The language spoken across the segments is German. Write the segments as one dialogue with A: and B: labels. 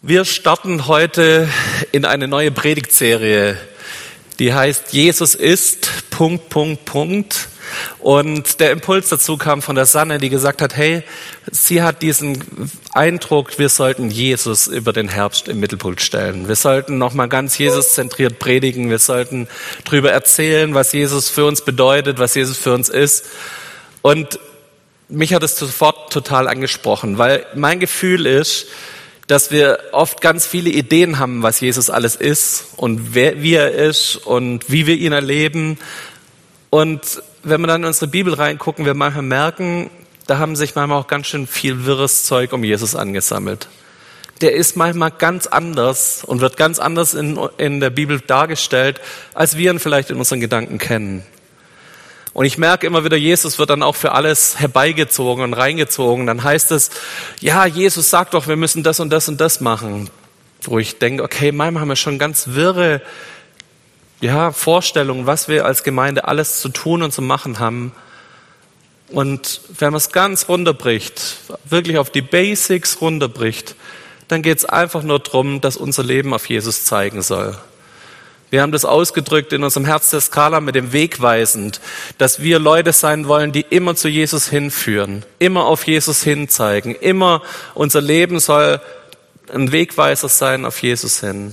A: Wir starten heute in eine neue Predigtserie, die heißt Jesus ist Punkt, Punkt, Punkt. Und der Impuls dazu kam von der Sanne, die gesagt hat, hey, sie hat diesen Eindruck, wir sollten Jesus über den Herbst im Mittelpunkt stellen. Wir sollten nochmal ganz Jesus zentriert predigen. Wir sollten drüber erzählen, was Jesus für uns bedeutet, was Jesus für uns ist. Und mich hat es sofort total angesprochen, weil mein Gefühl ist, dass wir oft ganz viele Ideen haben, was Jesus alles ist und wer, wie er ist und wie wir ihn erleben. Und wenn wir dann in unsere Bibel reingucken, wir manchmal merken, da haben sich manchmal auch ganz schön viel wirres Zeug um Jesus angesammelt. Der ist manchmal ganz anders und wird ganz anders in, in der Bibel dargestellt, als wir ihn vielleicht in unseren Gedanken kennen. Und ich merke immer wieder, Jesus wird dann auch für alles herbeigezogen und reingezogen. Dann heißt es, ja, Jesus sagt doch, wir müssen das und das und das machen. Wo ich denke, okay, manchmal haben wir schon ganz wirre ja, Vorstellungen, was wir als Gemeinde alles zu tun und zu machen haben. Und wenn man es ganz runterbricht, wirklich auf die Basics runterbricht, dann geht es einfach nur darum, dass unser Leben auf Jesus zeigen soll. Wir haben das ausgedrückt in unserem Herz der Skala mit dem Wegweisend, dass wir Leute sein wollen, die immer zu Jesus hinführen, immer auf Jesus hinzeigen, immer unser Leben soll ein Wegweiser sein auf Jesus hin.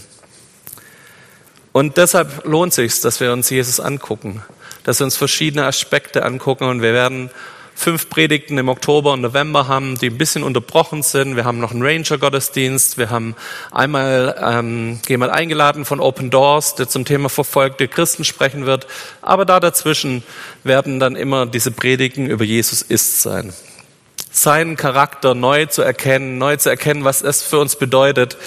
A: Und deshalb lohnt sich, dass wir uns Jesus angucken, dass wir uns verschiedene Aspekte angucken und wir werden fünf Predigten im Oktober und November haben, die ein bisschen unterbrochen sind. Wir haben noch einen Ranger-Gottesdienst. Wir haben einmal ähm, jemand eingeladen von Open Doors, der zum Thema verfolgte Christen sprechen wird. Aber da dazwischen werden dann immer diese Predigten über Jesus ist sein. Seinen Charakter neu zu erkennen, neu zu erkennen, was es für uns bedeutet,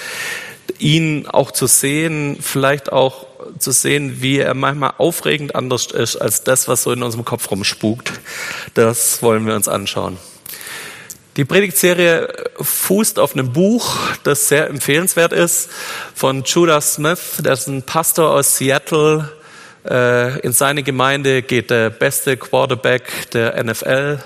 A: ihn auch zu sehen, vielleicht auch zu sehen, wie er manchmal aufregend anders ist als das, was so in unserem Kopf rumspukt. Das wollen wir uns anschauen. Die Predigtserie fußt auf einem Buch, das sehr empfehlenswert ist, von Judah Smith. Der ist ein Pastor aus Seattle. Äh, in seine Gemeinde geht der beste Quarterback der NFL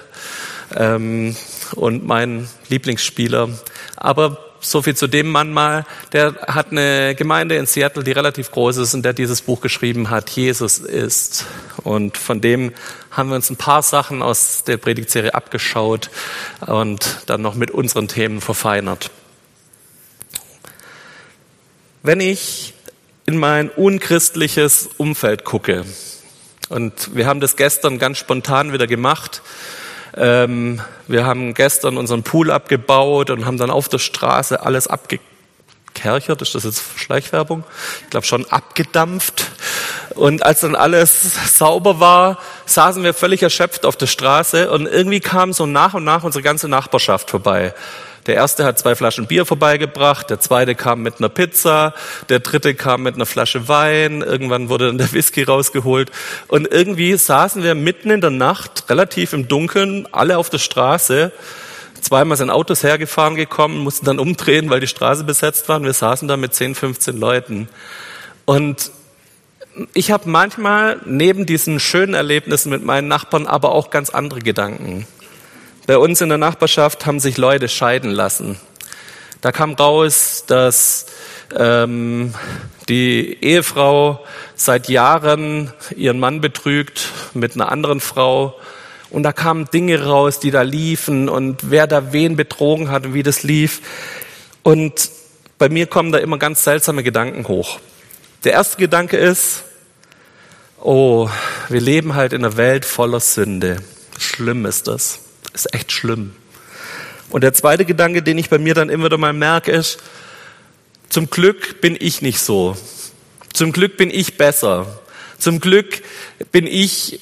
A: ähm, und mein Lieblingsspieler. Aber so viel zu dem Mann mal. Der hat eine Gemeinde in Seattle, die relativ groß ist und der dieses Buch geschrieben hat, Jesus ist. Und von dem haben wir uns ein paar Sachen aus der Predigtserie abgeschaut und dann noch mit unseren Themen verfeinert. Wenn ich in mein unchristliches Umfeld gucke, und wir haben das gestern ganz spontan wieder gemacht, ähm, wir haben gestern unseren Pool abgebaut und haben dann auf der Straße alles abgekerchert. Ist das jetzt Schleichwerbung? Ich glaube schon abgedampft. Und als dann alles sauber war, saßen wir völlig erschöpft auf der Straße und irgendwie kam so nach und nach unsere ganze Nachbarschaft vorbei. Der erste hat zwei Flaschen Bier vorbeigebracht, der zweite kam mit einer Pizza, der dritte kam mit einer Flasche Wein, irgendwann wurde dann der Whisky rausgeholt und irgendwie saßen wir mitten in der Nacht, relativ im Dunkeln, alle auf der Straße. Zweimal sind Autos hergefahren gekommen, mussten dann umdrehen, weil die Straße besetzt war und wir saßen da mit 10, 15 Leuten. Und ich habe manchmal neben diesen schönen Erlebnissen mit meinen Nachbarn aber auch ganz andere Gedanken. Bei uns in der Nachbarschaft haben sich Leute scheiden lassen. Da kam raus, dass ähm, die Ehefrau seit Jahren ihren Mann betrügt mit einer anderen Frau. Und da kamen Dinge raus, die da liefen und wer da wen betrogen hat und wie das lief. Und bei mir kommen da immer ganz seltsame Gedanken hoch. Der erste Gedanke ist, oh, wir leben halt in einer Welt voller Sünde. Schlimm ist das ist echt schlimm. Und der zweite Gedanke, den ich bei mir dann immer wieder mal merke, ist, zum Glück bin ich nicht so. Zum Glück bin ich besser. Zum Glück bin ich,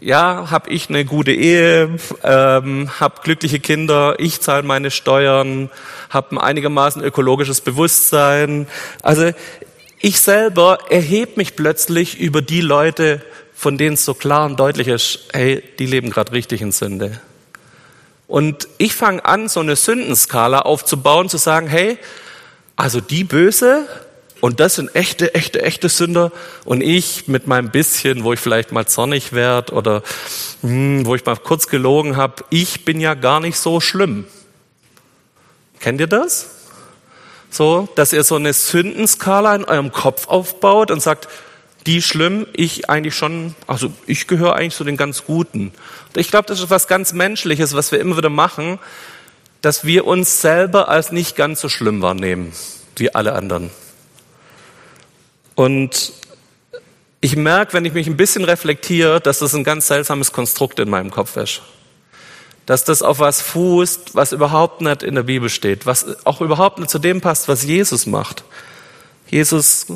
A: ja, habe ich eine gute Ehe, ähm, habe glückliche Kinder, ich zahle meine Steuern, habe ein einigermaßen ökologisches Bewusstsein. Also ich selber erhebe mich plötzlich über die Leute, von denen es so klar und deutlich ist, hey, die leben gerade richtig in Sünde. Und ich fange an, so eine Sündenskala aufzubauen, zu sagen, hey, also die Böse und das sind echte, echte, echte Sünder und ich mit meinem bisschen, wo ich vielleicht mal zornig werde oder hm, wo ich mal kurz gelogen habe, ich bin ja gar nicht so schlimm. Kennt ihr das? So, dass ihr so eine Sündenskala in eurem Kopf aufbaut und sagt, die schlimm, ich eigentlich schon, also ich gehöre eigentlich zu den ganz Guten. Ich glaube, das ist was ganz Menschliches, was wir immer wieder machen, dass wir uns selber als nicht ganz so schlimm wahrnehmen wie alle anderen. Und ich merke, wenn ich mich ein bisschen reflektiere, dass das ein ganz seltsames Konstrukt in meinem Kopf ist. Dass das auf was fußt, was überhaupt nicht in der Bibel steht, was auch überhaupt nicht zu dem passt, was Jesus macht. Jesus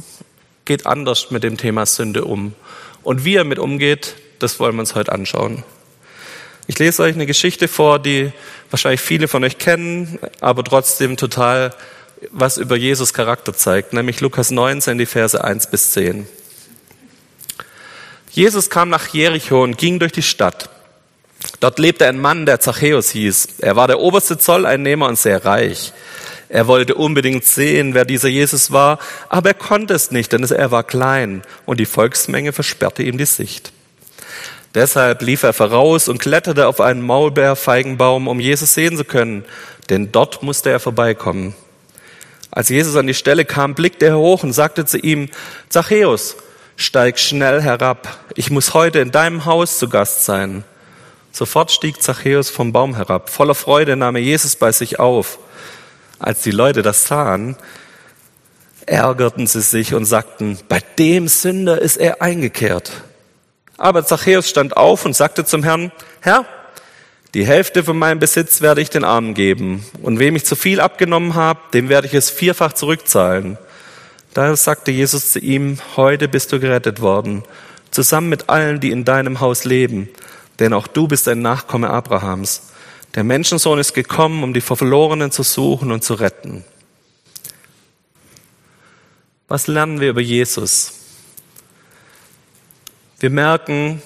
A: geht anders mit dem Thema Sünde um. Und wie er mit umgeht, das wollen wir uns heute anschauen. Ich lese euch eine Geschichte vor, die wahrscheinlich viele von euch kennen, aber trotzdem total was über Jesus Charakter zeigt, nämlich Lukas 19, die Verse 1 bis 10. Jesus kam nach Jericho und ging durch die Stadt. Dort lebte ein Mann, der Zachäus hieß. Er war der oberste Zolleinnehmer und sehr reich. Er wollte unbedingt sehen, wer dieser Jesus war, aber er konnte es nicht, denn er war klein und die Volksmenge versperrte ihm die Sicht. Deshalb lief er voraus und kletterte auf einen Maulbeerfeigenbaum, um Jesus sehen zu können, denn dort musste er vorbeikommen. Als Jesus an die Stelle kam, blickte er hoch und sagte zu ihm, Zachäus, steig schnell herab, ich muss heute in deinem Haus zu Gast sein. Sofort stieg Zachäus vom Baum herab. Voller Freude nahm er Jesus bei sich auf. Als die Leute das sahen, ärgerten sie sich und sagten, bei dem Sünder ist er eingekehrt. Aber Zachäus stand auf und sagte zum Herrn, Herr, die Hälfte von meinem Besitz werde ich den Armen geben. Und wem ich zu viel abgenommen habe, dem werde ich es vierfach zurückzahlen. Da sagte Jesus zu ihm, heute bist du gerettet worden, zusammen mit allen, die in deinem Haus leben. Denn auch du bist ein Nachkomme Abrahams. Der Menschensohn ist gekommen, um die Verlorenen zu suchen und zu retten. Was lernen wir über Jesus? Wir merken,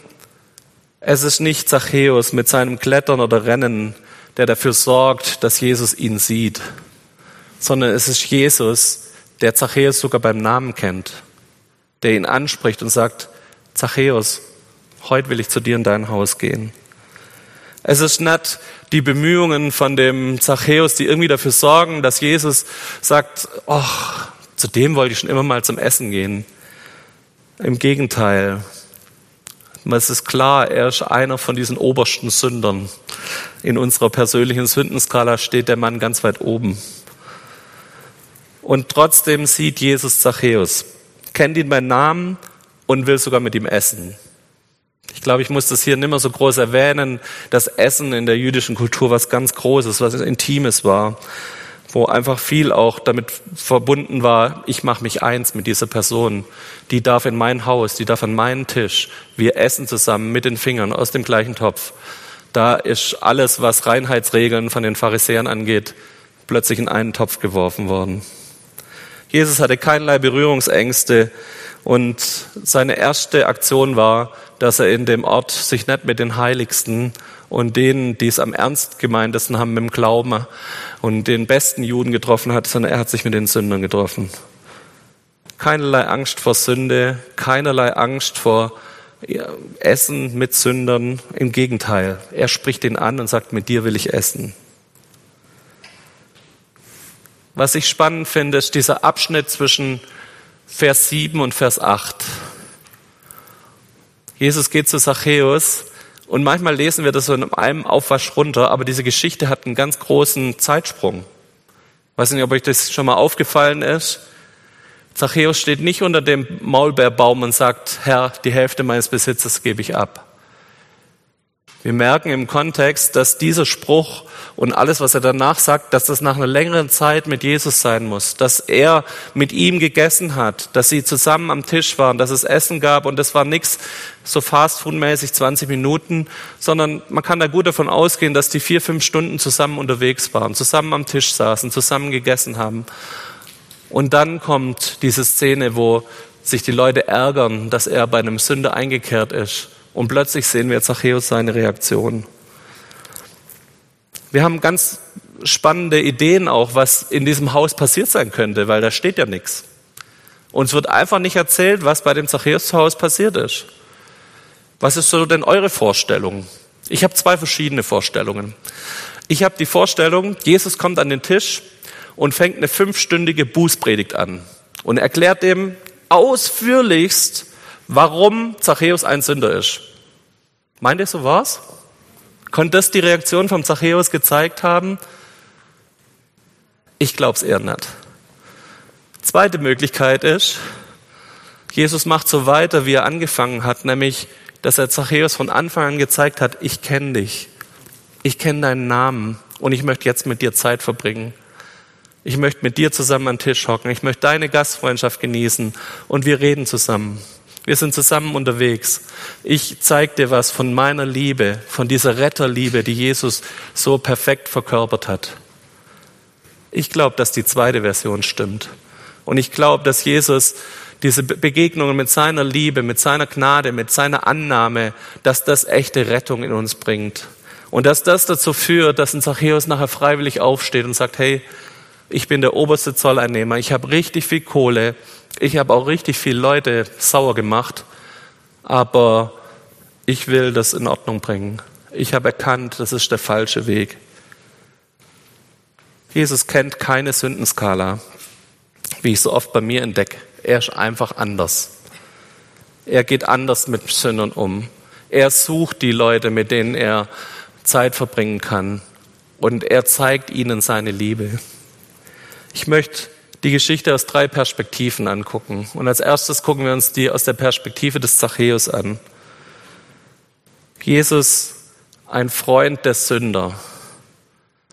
A: es ist nicht Zachäus mit seinem Klettern oder Rennen, der dafür sorgt, dass Jesus ihn sieht, sondern es ist Jesus, der Zachäus sogar beim Namen kennt, der ihn anspricht und sagt, Zachäus, heute will ich zu dir in dein Haus gehen. Es ist nicht die Bemühungen von dem Zachäus, die irgendwie dafür sorgen, dass Jesus sagt, ach, zu dem wollte ich schon immer mal zum Essen gehen. Im Gegenteil. Es ist klar, er ist einer von diesen obersten Sündern. In unserer persönlichen Sündenskala steht der Mann ganz weit oben. Und trotzdem sieht Jesus Zachäus, kennt ihn beim Namen und will sogar mit ihm essen. Ich glaube, ich muss das hier nicht mehr so groß erwähnen, dass Essen in der jüdischen Kultur was ganz Großes, was Intimes war, wo einfach viel auch damit verbunden war, ich mache mich eins mit dieser Person, die darf in mein Haus, die darf an meinen Tisch, wir essen zusammen mit den Fingern aus dem gleichen Topf. Da ist alles, was Reinheitsregeln von den Pharisäern angeht, plötzlich in einen Topf geworfen worden. Jesus hatte keinerlei Berührungsängste und seine erste Aktion war, dass er in dem Ort sich nicht mit den Heiligsten und denen, die es am ernst gemeintesten haben mit dem Glauben und den besten Juden getroffen hat, sondern er hat sich mit den Sündern getroffen. Keinerlei Angst vor Sünde, keinerlei Angst vor Essen mit Sündern. Im Gegenteil, er spricht ihn an und sagt, mit dir will ich essen. Was ich spannend finde, ist dieser Abschnitt zwischen Vers 7 und Vers 8. Jesus geht zu Zachäus und manchmal lesen wir das so in einem Aufwasch runter, aber diese Geschichte hat einen ganz großen Zeitsprung. Ich weiß nicht, ob euch das schon mal aufgefallen ist. Zachäus steht nicht unter dem Maulbeerbaum und sagt, Herr, die Hälfte meines Besitzes gebe ich ab. Wir merken im Kontext, dass dieser Spruch und alles, was er danach sagt, dass das nach einer längeren Zeit mit Jesus sein muss, dass er mit ihm gegessen hat, dass sie zusammen am Tisch waren, dass es Essen gab und das war nichts so fastfood-mäßig 20 Minuten, sondern man kann da gut davon ausgehen, dass die vier, fünf Stunden zusammen unterwegs waren, zusammen am Tisch saßen, zusammen gegessen haben. Und dann kommt diese Szene, wo sich die Leute ärgern, dass er bei einem Sünder eingekehrt ist und plötzlich sehen wir Zachäus seine Reaktion. Wir haben ganz spannende Ideen auch, was in diesem Haus passiert sein könnte, weil da steht ja nichts. Uns wird einfach nicht erzählt, was bei dem Zachäus-Haus passiert ist. Was ist so denn eure Vorstellung? Ich habe zwei verschiedene Vorstellungen. Ich habe die Vorstellung, Jesus kommt an den Tisch und fängt eine fünfstündige Bußpredigt an und erklärt dem ausführlichst, warum Zachäus ein Sünder ist. Meint ihr, so war's? Konnte das die Reaktion vom Zachäus gezeigt haben? Ich glaube es eher nicht. Zweite Möglichkeit ist, Jesus macht so weiter, wie er angefangen hat, nämlich, dass er Zachäus von Anfang an gezeigt hat, ich kenne dich, ich kenne deinen Namen und ich möchte jetzt mit dir Zeit verbringen. Ich möchte mit dir zusammen an den Tisch hocken, ich möchte deine Gastfreundschaft genießen und wir reden zusammen. Wir sind zusammen unterwegs. Ich zeige dir was von meiner Liebe, von dieser Retterliebe, die Jesus so perfekt verkörpert hat. Ich glaube, dass die zweite Version stimmt. Und ich glaube, dass Jesus diese Begegnungen mit seiner Liebe, mit seiner Gnade, mit seiner Annahme, dass das echte Rettung in uns bringt. Und dass das dazu führt, dass ein Zachäus nachher freiwillig aufsteht und sagt, hey, ich bin der oberste Zolleinnehmer, ich habe richtig viel Kohle, ich habe auch richtig viele Leute sauer gemacht, aber ich will das in Ordnung bringen. Ich habe erkannt, das ist der falsche Weg. Jesus kennt keine Sündenskala, wie ich so oft bei mir entdecke. Er ist einfach anders. Er geht anders mit Sündern um. Er sucht die Leute, mit denen er Zeit verbringen kann. Und er zeigt ihnen seine Liebe. Ich möchte die Geschichte aus drei Perspektiven angucken. Und als erstes gucken wir uns die aus der Perspektive des Zachäus an. Jesus, ein Freund der Sünder,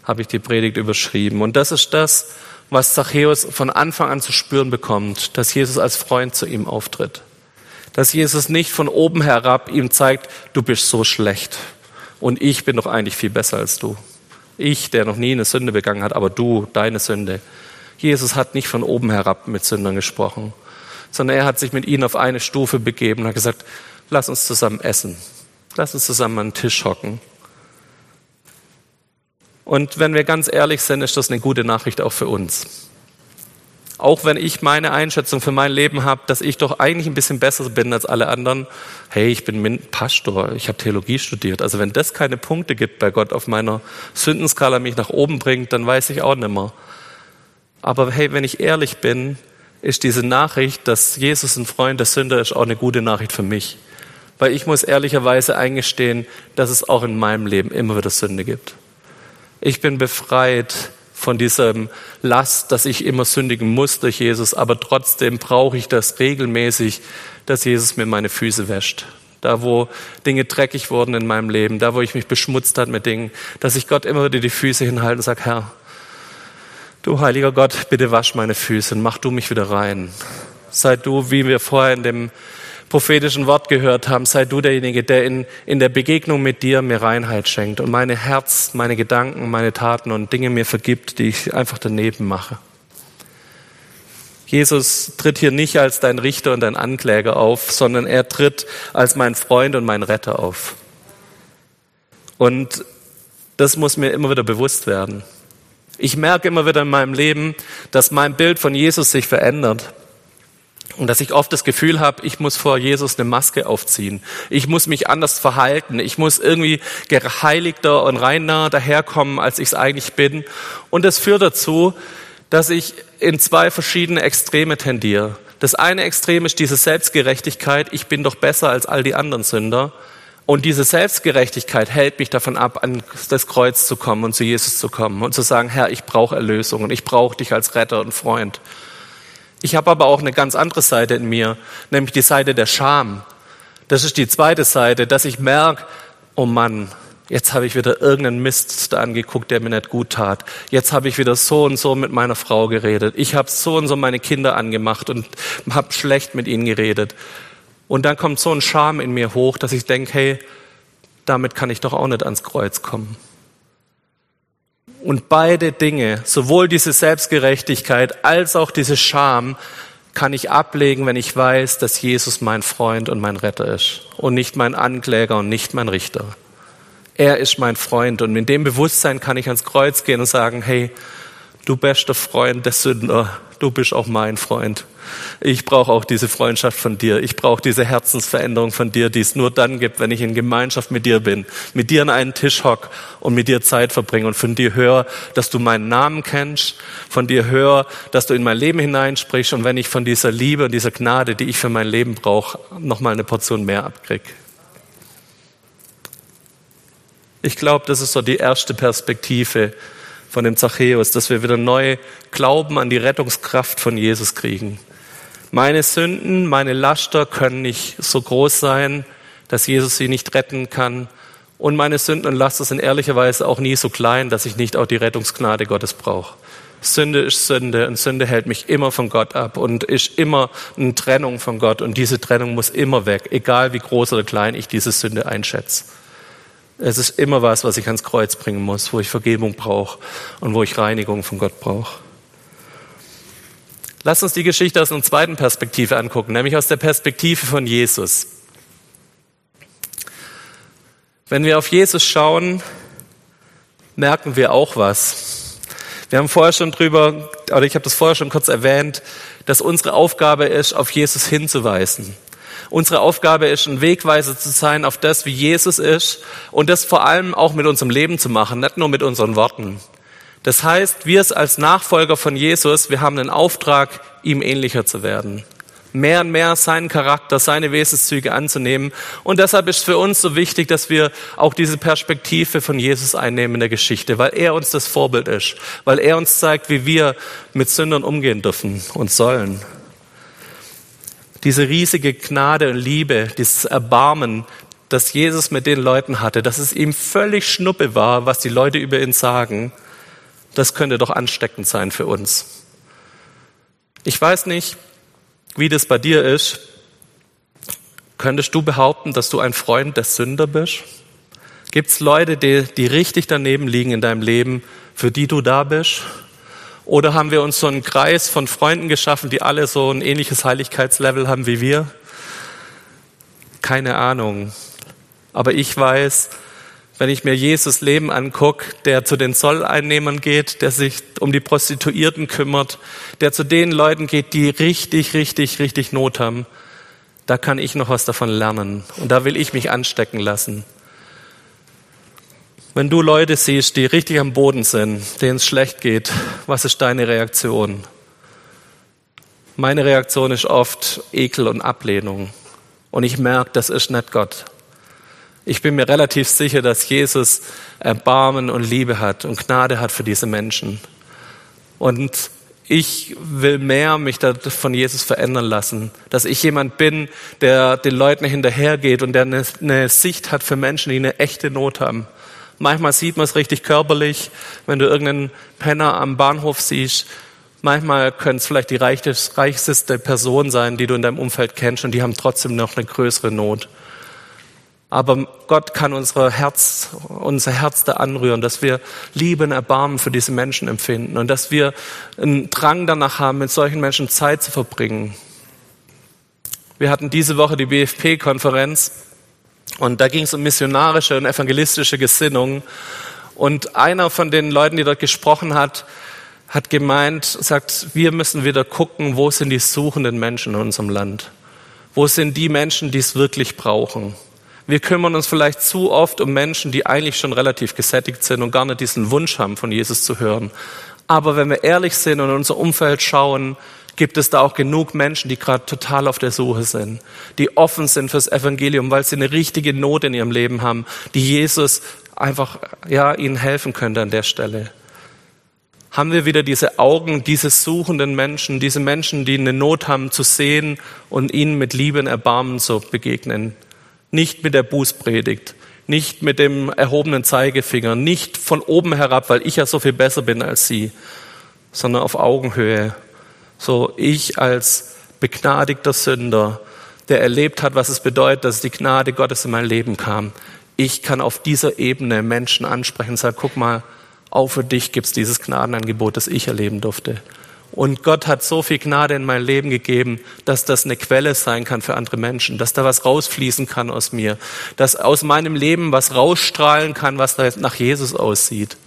A: habe ich die Predigt überschrieben. Und das ist das, was Zachäus von Anfang an zu spüren bekommt, dass Jesus als Freund zu ihm auftritt. Dass Jesus nicht von oben herab ihm zeigt, du bist so schlecht und ich bin doch eigentlich viel besser als du. Ich, der noch nie eine Sünde begangen hat, aber du, deine Sünde. Jesus hat nicht von oben herab mit Sündern gesprochen, sondern er hat sich mit ihnen auf eine Stufe begeben und hat gesagt, lass uns zusammen essen. Lass uns zusammen an den Tisch hocken. Und wenn wir ganz ehrlich sind, ist das eine gute Nachricht auch für uns. Auch wenn ich meine Einschätzung für mein Leben habe, dass ich doch eigentlich ein bisschen besser bin als alle anderen. Hey, ich bin Pastor, ich habe Theologie studiert. Also wenn das keine Punkte gibt bei Gott auf meiner Sündenskala mich nach oben bringt, dann weiß ich auch nicht mehr. Aber hey, wenn ich ehrlich bin, ist diese Nachricht, dass Jesus ein Freund der Sünder ist, auch eine gute Nachricht für mich. Weil ich muss ehrlicherweise eingestehen, dass es auch in meinem Leben immer wieder Sünde gibt. Ich bin befreit von diesem Last, dass ich immer sündigen muss durch Jesus, aber trotzdem brauche ich das regelmäßig, dass Jesus mir meine Füße wäscht. Da, wo Dinge dreckig wurden in meinem Leben, da, wo ich mich beschmutzt hat mit Dingen, dass ich Gott immer wieder die Füße hinhalte und sage, Herr, Du heiliger Gott, bitte wasch meine Füße und mach du mich wieder rein. Sei du, wie wir vorher in dem prophetischen Wort gehört haben, sei du derjenige, der in, in der Begegnung mit dir mir Reinheit schenkt und meine Herz, meine Gedanken, meine Taten und Dinge mir vergibt, die ich einfach daneben mache. Jesus tritt hier nicht als dein Richter und dein Ankläger auf, sondern er tritt als mein Freund und mein Retter auf. Und das muss mir immer wieder bewusst werden. Ich merke immer wieder in meinem Leben, dass mein Bild von Jesus sich verändert. Und dass ich oft das Gefühl habe, ich muss vor Jesus eine Maske aufziehen. Ich muss mich anders verhalten. Ich muss irgendwie geheiligter und reiner daherkommen, als ich es eigentlich bin. Und das führt dazu, dass ich in zwei verschiedene Extreme tendiere. Das eine Extrem ist diese Selbstgerechtigkeit. Ich bin doch besser als all die anderen Sünder. Und diese Selbstgerechtigkeit hält mich davon ab, an das Kreuz zu kommen und zu Jesus zu kommen und zu sagen, Herr, ich brauche Erlösung und ich brauche dich als Retter und Freund. Ich habe aber auch eine ganz andere Seite in mir, nämlich die Seite der Scham. Das ist die zweite Seite, dass ich merke, oh Mann, jetzt habe ich wieder irgendeinen Mist angeguckt, der mir nicht gut tat. Jetzt habe ich wieder so und so mit meiner Frau geredet. Ich habe so und so meine Kinder angemacht und habe schlecht mit ihnen geredet. Und dann kommt so ein Scham in mir hoch, dass ich denke, hey, damit kann ich doch auch nicht ans Kreuz kommen. Und beide Dinge, sowohl diese Selbstgerechtigkeit als auch diese Scham, kann ich ablegen, wenn ich weiß, dass Jesus mein Freund und mein Retter ist und nicht mein Ankläger und nicht mein Richter. Er ist mein Freund und in dem Bewusstsein kann ich ans Kreuz gehen und sagen, hey, du bester Freund der Sünder, du bist auch mein Freund. Ich brauche auch diese Freundschaft von dir. Ich brauche diese Herzensveränderung von dir, die es nur dann gibt, wenn ich in Gemeinschaft mit dir bin, mit dir an einen Tisch hock und mit dir Zeit verbringe und von dir höre, dass du meinen Namen kennst, von dir höre, dass du in mein Leben hineinsprichst und wenn ich von dieser Liebe und dieser Gnade, die ich für mein Leben brauche, nochmal eine Portion mehr abkrieg. Ich glaube, das ist so die erste Perspektive von dem Zachäus, dass wir wieder neu Glauben an die Rettungskraft von Jesus kriegen. Meine Sünden, meine Laster können nicht so groß sein, dass Jesus sie nicht retten kann. Und meine Sünden und Laster sind ehrlicherweise auch nie so klein, dass ich nicht auch die Rettungsgnade Gottes brauche. Sünde ist Sünde und Sünde hält mich immer von Gott ab und ist immer eine Trennung von Gott und diese Trennung muss immer weg, egal wie groß oder klein ich diese Sünde einschätze. Es ist immer was, was ich ans Kreuz bringen muss, wo ich Vergebung brauche und wo ich Reinigung von Gott brauche. Lass uns die Geschichte aus einer zweiten Perspektive angucken, nämlich aus der Perspektive von Jesus. Wenn wir auf Jesus schauen, merken wir auch was. Wir haben vorher schon drüber, oder ich habe das vorher schon kurz erwähnt, dass unsere Aufgabe ist, auf Jesus hinzuweisen. Unsere Aufgabe ist, ein Wegweiser zu sein auf das, wie Jesus ist und das vor allem auch mit unserem Leben zu machen, nicht nur mit unseren Worten. Das heißt, wir als Nachfolger von Jesus, wir haben den Auftrag, ihm ähnlicher zu werden. Mehr und mehr seinen Charakter, seine Wesenszüge anzunehmen. Und deshalb ist für uns so wichtig, dass wir auch diese Perspektive von Jesus einnehmen in der Geschichte, weil er uns das Vorbild ist, weil er uns zeigt, wie wir mit Sündern umgehen dürfen und sollen. Diese riesige Gnade und Liebe, dieses Erbarmen, das Jesus mit den Leuten hatte, dass es ihm völlig schnuppe war, was die Leute über ihn sagen, das könnte doch ansteckend sein für uns. Ich weiß nicht, wie das bei dir ist. Könntest du behaupten, dass du ein Freund der Sünder bist? Gibt es Leute, die, die richtig daneben liegen in deinem Leben, für die du da bist? Oder haben wir uns so einen Kreis von Freunden geschaffen, die alle so ein ähnliches Heiligkeitslevel haben wie wir? Keine Ahnung. Aber ich weiß, wenn ich mir Jesus Leben angucke, der zu den Zolleinnehmern geht, der sich um die Prostituierten kümmert, der zu den Leuten geht, die richtig, richtig, richtig Not haben, da kann ich noch was davon lernen. Und da will ich mich anstecken lassen. Wenn du Leute siehst, die richtig am Boden sind, denen es schlecht geht, was ist deine Reaktion? Meine Reaktion ist oft Ekel und Ablehnung. Und ich merke, das ist nicht Gott. Ich bin mir relativ sicher, dass Jesus Erbarmen und Liebe hat und Gnade hat für diese Menschen. Und ich will mehr mich von Jesus verändern lassen, dass ich jemand bin, der den Leuten hinterhergeht und der eine, Sicht hat für Menschen, die eine echte Not haben. Manchmal sieht man es richtig körperlich, wenn du irgendeinen Penner am Bahnhof siehst. Manchmal können es vielleicht die reichste Person sein, die du in deinem Umfeld kennst und die haben trotzdem noch eine größere Not. Aber Gott kann unser Herz, unser Herz da anrühren, dass wir Liebe und Erbarmen für diese Menschen empfinden und dass wir einen Drang danach haben, mit solchen Menschen Zeit zu verbringen. Wir hatten diese Woche die BFP-Konferenz und da ging es um missionarische und evangelistische Gesinnung. Und einer von den Leuten, die dort gesprochen hat, hat gemeint, sagt, wir müssen wieder gucken, wo sind die suchenden Menschen in unserem Land? Wo sind die Menschen, die es wirklich brauchen? Wir kümmern uns vielleicht zu oft um Menschen, die eigentlich schon relativ gesättigt sind und gar nicht diesen Wunsch haben, von Jesus zu hören. Aber wenn wir ehrlich sind und in unser Umfeld schauen, gibt es da auch genug Menschen, die gerade total auf der Suche sind, die offen sind fürs Evangelium, weil sie eine richtige Not in ihrem Leben haben, die Jesus einfach, ja, ihnen helfen könnte an der Stelle. Haben wir wieder diese Augen, diese suchenden Menschen, diese Menschen, die eine Not haben, zu sehen und ihnen mit Liebe und Erbarmen zu begegnen. Nicht mit der Bußpredigt, nicht mit dem erhobenen Zeigefinger, nicht von oben herab, weil ich ja so viel besser bin als Sie, sondern auf Augenhöhe. So ich als begnadigter Sünder, der erlebt hat, was es bedeutet, dass die Gnade Gottes in mein Leben kam. Ich kann auf dieser Ebene Menschen ansprechen und sagen, guck mal, auch für dich gibt es dieses Gnadenangebot, das ich erleben durfte. Und Gott hat so viel Gnade in mein Leben gegeben, dass das eine Quelle sein kann für andere Menschen, dass da was rausfließen kann aus mir, dass aus meinem Leben was rausstrahlen kann, was nach Jesus aussieht.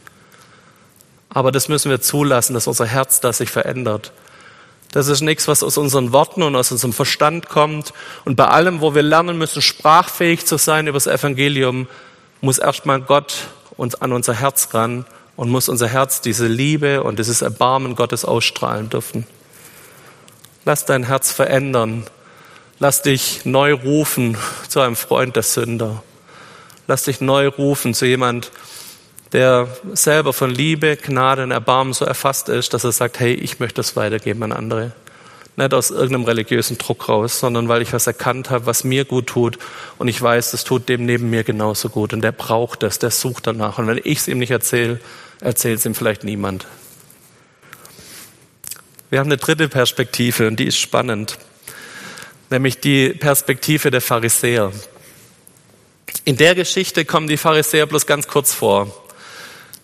A: Aber das müssen wir zulassen, dass unser Herz da sich verändert. Das ist nichts, was aus unseren Worten und aus unserem Verstand kommt. Und bei allem, wo wir lernen müssen, sprachfähig zu sein über das Evangelium, muss erstmal Gott uns an unser Herz ran und muss unser Herz diese Liebe und dieses Erbarmen Gottes ausstrahlen dürfen. Lass dein Herz verändern. Lass dich neu rufen zu einem Freund der Sünder. Lass dich neu rufen zu jemand, der selber von Liebe, Gnade und Erbarmen so erfasst ist, dass er sagt, hey, ich möchte das weitergeben an andere. Nicht aus irgendeinem religiösen Druck raus, sondern weil ich was erkannt habe, was mir gut tut und ich weiß, das tut dem neben mir genauso gut und der braucht das, der sucht danach. Und wenn ich es ihm nicht erzähle, erzählt es ihm vielleicht niemand. Wir haben eine dritte Perspektive und die ist spannend, nämlich die Perspektive der Pharisäer. In der Geschichte kommen die Pharisäer bloß ganz kurz vor.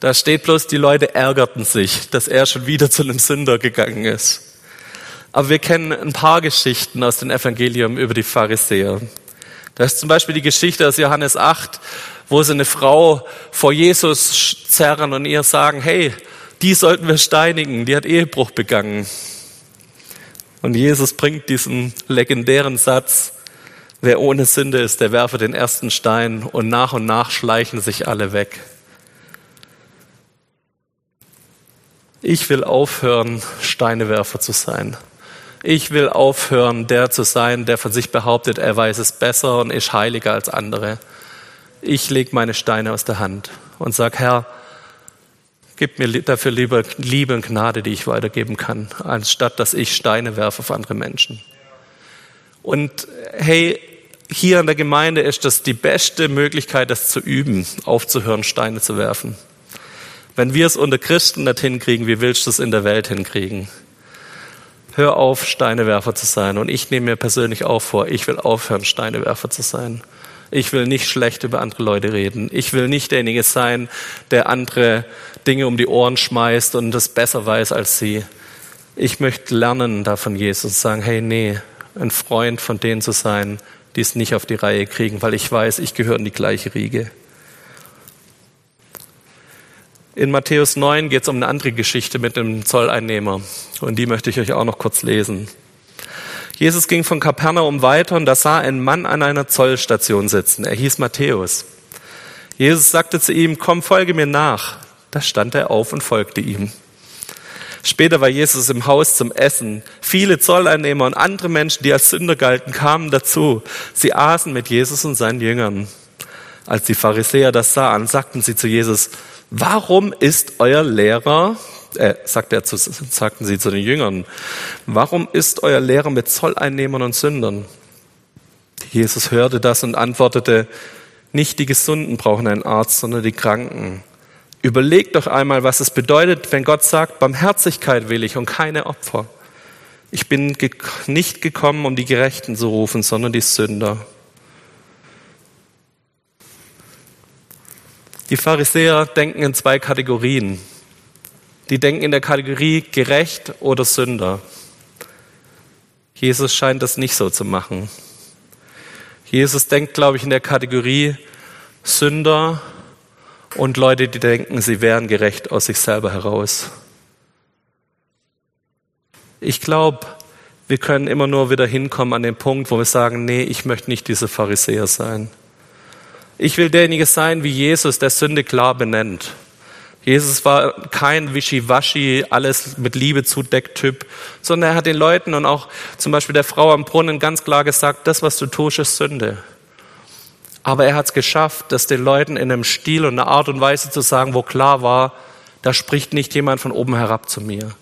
A: Da steht bloß, die Leute ärgerten sich, dass er schon wieder zu einem Sünder gegangen ist. Aber wir kennen ein paar Geschichten aus dem Evangelium über die Pharisäer. Da ist zum Beispiel die Geschichte aus Johannes 8, wo sie eine Frau vor Jesus zerren und ihr sagen, hey, die sollten wir steinigen, die hat Ehebruch begangen. Und Jesus bringt diesen legendären Satz, wer ohne Sünde ist, der werfe den ersten Stein und nach und nach schleichen sich alle weg. Ich will aufhören, Steinewerfer zu sein. Ich will aufhören, der zu sein, der von sich behauptet, er weiß es besser und ist heiliger als andere. Ich lege meine Steine aus der Hand und sag, Herr, gib mir dafür lieber Liebe und Gnade, die ich weitergeben kann, anstatt dass ich Steine werfe auf andere Menschen. Und hey, hier in der Gemeinde ist das die beste Möglichkeit, das zu üben, aufzuhören, Steine zu werfen. Wenn wir es unter Christen nicht hinkriegen, wie willst du es in der Welt hinkriegen? Hör auf, Steinewerfer zu sein. Und ich nehme mir persönlich auch vor, ich will aufhören, Steinewerfer zu sein. Ich will nicht schlecht über andere Leute reden. Ich will nicht derjenige sein, der andere Dinge um die Ohren schmeißt und das besser weiß als sie. Ich möchte lernen da von Jesus sagen, hey, nee, ein Freund von denen zu sein, die es nicht auf die Reihe kriegen, weil ich weiß, ich gehöre in die gleiche Riege. In Matthäus 9 geht es um eine andere Geschichte mit dem Zolleinnehmer. Und die möchte ich euch auch noch kurz lesen. Jesus ging von Kapernaum weiter und da sah ein Mann an einer Zollstation sitzen. Er hieß Matthäus. Jesus sagte zu ihm, komm, folge mir nach. Da stand er auf und folgte ihm. Später war Jesus im Haus zum Essen. Viele Zolleinnehmer und andere Menschen, die als Sünder galten, kamen dazu. Sie aßen mit Jesus und seinen Jüngern. Als die Pharisäer das sahen, sagten sie zu Jesus, Warum ist euer Lehrer, äh, sagt er zu, sagten sie zu den Jüngern, warum ist euer Lehrer mit Zolleinnehmern und Sündern? Jesus hörte das und antwortete, nicht die Gesunden brauchen einen Arzt, sondern die Kranken. Überlegt doch einmal, was es bedeutet, wenn Gott sagt, Barmherzigkeit will ich und keine Opfer. Ich bin nicht gekommen, um die Gerechten zu rufen, sondern die Sünder. Die Pharisäer denken in zwei Kategorien. Die denken in der Kategorie gerecht oder Sünder. Jesus scheint das nicht so zu machen. Jesus denkt, glaube ich, in der Kategorie Sünder und Leute, die denken, sie wären gerecht aus sich selber heraus. Ich glaube, wir können immer nur wieder hinkommen an den Punkt, wo wir sagen, nee, ich möchte nicht diese Pharisäer sein. Ich will derjenige sein wie Jesus, der Sünde klar benennt. Jesus war kein Wischiwaschi, alles mit Liebe zudeckt Typ, sondern er hat den Leuten und auch zum Beispiel der Frau am Brunnen ganz klar gesagt, das, was du tust, ist Sünde. Aber er hat es geschafft, das den Leuten in einem Stil und einer Art und Weise zu sagen, wo klar war, da spricht nicht jemand von oben herab zu mir,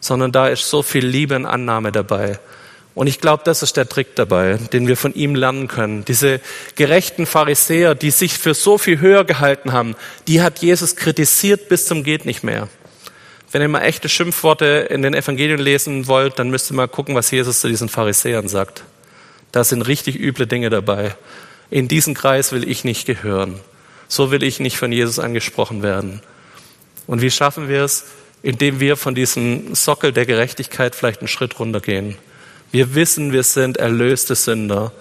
A: sondern da ist so viel Liebe und Annahme dabei. Und ich glaube, das ist der Trick dabei, den wir von ihm lernen können. Diese gerechten Pharisäer, die sich für so viel höher gehalten haben, die hat Jesus kritisiert bis zum geht nicht mehr. Wenn ihr mal echte Schimpfworte in den Evangelien lesen wollt, dann müsst ihr mal gucken, was Jesus zu diesen Pharisäern sagt. Da sind richtig üble Dinge dabei. In diesen Kreis will ich nicht gehören. So will ich nicht von Jesus angesprochen werden. Und wie schaffen wir es? Indem wir von diesem Sockel der Gerechtigkeit vielleicht einen Schritt runtergehen wir wissen, wir sind erlöste Sünder.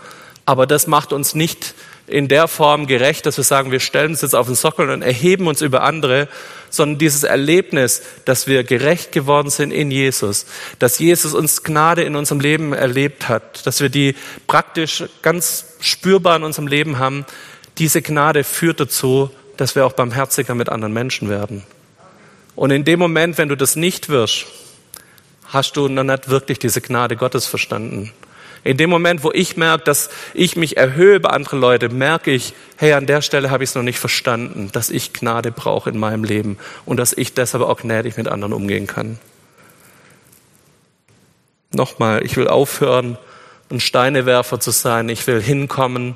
A: Aber das macht uns nicht in der Form gerecht, dass wir sagen, wir stellen uns jetzt auf den Sockel und erheben uns über andere, sondern dieses Erlebnis, dass wir gerecht geworden sind in Jesus, dass Jesus uns Gnade in unserem Leben erlebt hat, dass wir die praktisch ganz spürbar in unserem Leben haben, diese Gnade führt dazu, dass wir auch barmherziger mit anderen Menschen werden. Und in dem Moment, wenn du das nicht wirst, hast du noch nicht wirklich diese Gnade Gottes verstanden. In dem Moment, wo ich merke, dass ich mich erhöhe über andere Leute, merke ich, hey, an der Stelle habe ich es noch nicht verstanden, dass ich Gnade brauche in meinem Leben und dass ich deshalb auch gnädig mit anderen umgehen kann. Nochmal, ich will aufhören, ein Steinewerfer zu sein. Ich will hinkommen,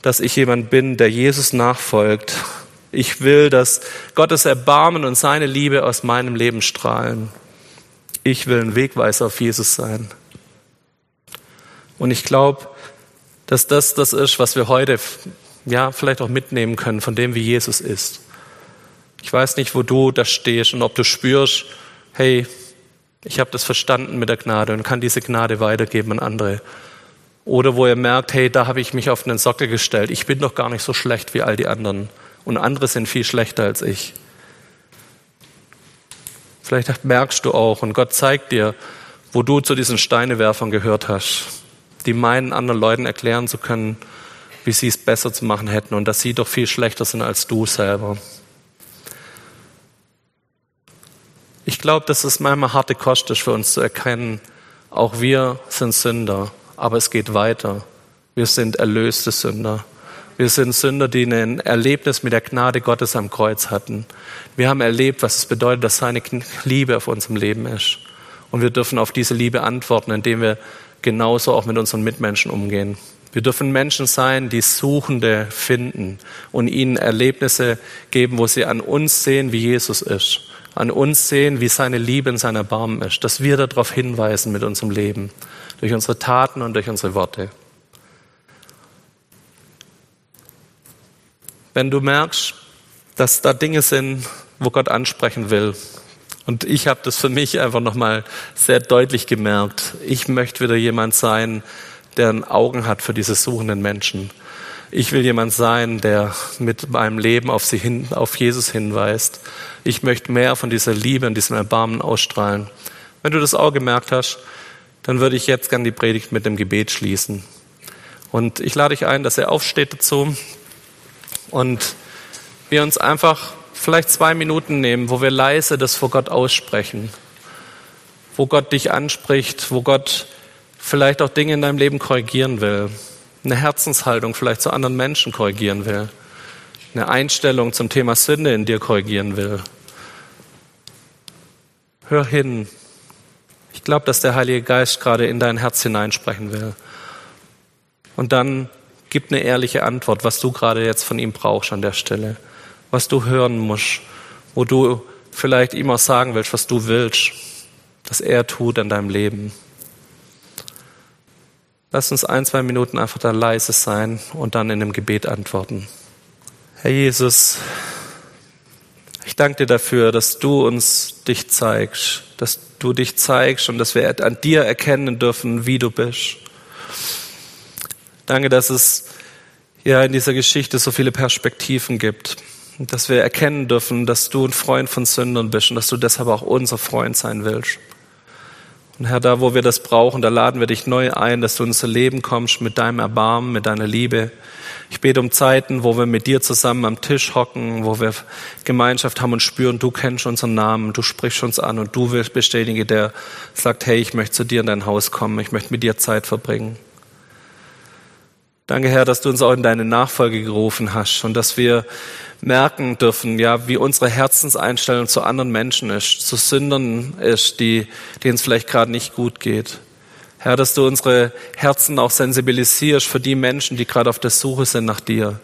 A: dass ich jemand bin, der Jesus nachfolgt. Ich will, dass Gottes Erbarmen und seine Liebe aus meinem Leben strahlen. Ich will ein Wegweiser auf Jesus sein. Und ich glaube, dass das das ist, was wir heute ja vielleicht auch mitnehmen können von dem, wie Jesus ist. Ich weiß nicht, wo du da stehst und ob du spürst, hey, ich habe das verstanden mit der Gnade und kann diese Gnade weitergeben an andere. Oder wo ihr merkt, hey, da habe ich mich auf einen Sockel gestellt. Ich bin doch gar nicht so schlecht wie all die anderen. Und andere sind viel schlechter als ich. Vielleicht merkst du auch und Gott zeigt dir, wo du zu diesen Steinewerfern gehört hast die meinen, anderen Leuten erklären zu können, wie sie es besser zu machen hätten und dass sie doch viel schlechter sind als du selber. Ich glaube, dass es manchmal harte Kost ist für uns zu erkennen, auch wir sind Sünder, aber es geht weiter. Wir sind erlöste Sünder. Wir sind Sünder, die ein Erlebnis mit der Gnade Gottes am Kreuz hatten. Wir haben erlebt, was es bedeutet, dass seine Liebe auf unserem Leben ist. Und wir dürfen auf diese Liebe antworten, indem wir genauso auch mit unseren Mitmenschen umgehen. Wir dürfen Menschen sein, die Suchende finden und ihnen Erlebnisse geben, wo sie an uns sehen, wie Jesus ist, an uns sehen, wie seine Liebe und sein Erbarmen ist, dass wir darauf hinweisen mit unserem Leben, durch unsere Taten und durch unsere Worte. Wenn du merkst, dass da Dinge sind, wo Gott ansprechen will, und ich habe das für mich einfach nochmal sehr deutlich gemerkt. Ich möchte wieder jemand sein, der Augen hat für diese suchenden Menschen. Ich will jemand sein, der mit meinem Leben auf, sie hin, auf Jesus hinweist. Ich möchte mehr von dieser Liebe und diesem Erbarmen ausstrahlen. Wenn du das auch gemerkt hast, dann würde ich jetzt gern die Predigt mit dem Gebet schließen. Und ich lade dich ein, dass er aufsteht dazu und wir uns einfach vielleicht zwei Minuten nehmen, wo wir leise das vor Gott aussprechen, wo Gott dich anspricht, wo Gott vielleicht auch Dinge in deinem Leben korrigieren will, eine Herzenshaltung vielleicht zu anderen Menschen korrigieren will, eine Einstellung zum Thema Sünde in dir korrigieren will. Hör hin. Ich glaube, dass der Heilige Geist gerade in dein Herz hineinsprechen will. Und dann gib eine ehrliche Antwort, was du gerade jetzt von ihm brauchst an der Stelle was du hören musst, wo du vielleicht ihm auch sagen willst, was du willst, dass er tut in deinem Leben. Lass uns ein, zwei Minuten einfach da leise sein und dann in dem Gebet antworten. Herr Jesus, ich danke dir dafür, dass du uns dich zeigst, dass du dich zeigst und dass wir an dir erkennen dürfen, wie du bist. Danke, dass es ja in dieser Geschichte so viele Perspektiven gibt dass wir erkennen dürfen, dass du ein Freund von Sündern bist und dass du deshalb auch unser Freund sein willst. Und Herr, da wo wir das brauchen, da laden wir dich neu ein, dass du in unser Leben kommst mit deinem Erbarmen, mit deiner Liebe. Ich bete um Zeiten, wo wir mit dir zusammen am Tisch hocken, wo wir Gemeinschaft haben und spüren, du kennst unseren Namen, du sprichst uns an und du bist derjenige, der sagt, hey, ich möchte zu dir in dein Haus kommen, ich möchte mit dir Zeit verbringen. Danke, Herr, dass du uns auch in deine Nachfolge gerufen hast und dass wir merken dürfen, ja, wie unsere Herzenseinstellung zu anderen Menschen ist, zu Sündern ist, die, denen es vielleicht gerade nicht gut geht. Herr, dass du unsere Herzen auch sensibilisierst für die Menschen, die gerade auf der Suche sind nach dir.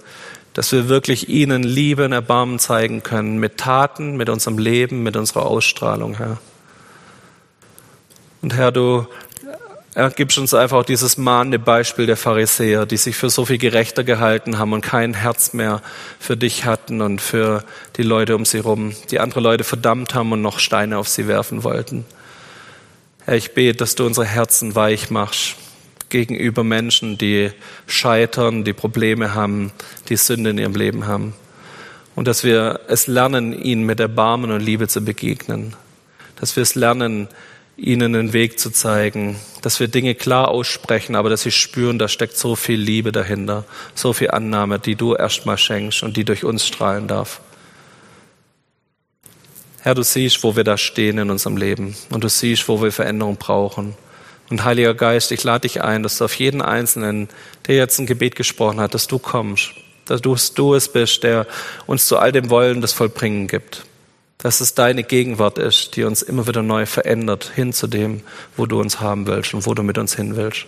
A: Dass wir wirklich ihnen Liebe und Erbarmen zeigen können, mit Taten, mit unserem Leben, mit unserer Ausstrahlung, Herr. Und Herr, du er gibt uns einfach dieses mahnende Beispiel der Pharisäer, die sich für so viel gerechter gehalten haben und kein Herz mehr für dich hatten und für die Leute um sie herum, die andere Leute verdammt haben und noch Steine auf sie werfen wollten. Herr, ich bete, dass du unsere Herzen weich machst, gegenüber Menschen, die scheitern, die Probleme haben, die Sünde in ihrem Leben haben. Und dass wir es lernen, ihnen mit Erbarmen und Liebe zu begegnen. Dass wir es lernen, ihnen einen Weg zu zeigen, dass wir Dinge klar aussprechen, aber dass sie spüren, da steckt so viel Liebe dahinter, so viel Annahme, die du erstmal schenkst und die durch uns strahlen darf. Herr, du siehst, wo wir da stehen in unserem Leben und du siehst, wo wir Veränderung brauchen. Und Heiliger Geist, ich lade dich ein, dass du auf jeden Einzelnen, der jetzt ein Gebet gesprochen hat, dass du kommst, dass du es bist, der uns zu all dem Wollen das Vollbringen gibt. Dass es deine Gegenwart ist, die uns immer wieder neu verändert, hin zu dem, wo du uns haben willst und wo du mit uns hin willst.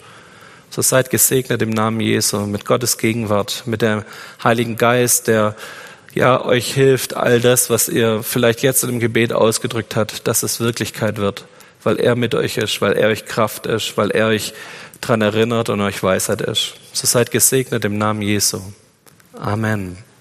A: So seid gesegnet im Namen Jesu, mit Gottes Gegenwart, mit dem Heiligen Geist, der ja euch hilft, all das, was ihr vielleicht jetzt in dem Gebet ausgedrückt habt, dass es Wirklichkeit wird weil er mit euch ist, weil er euch Kraft ist, weil er euch daran erinnert und euch Weisheit ist. So seid gesegnet im Namen Jesu. Amen.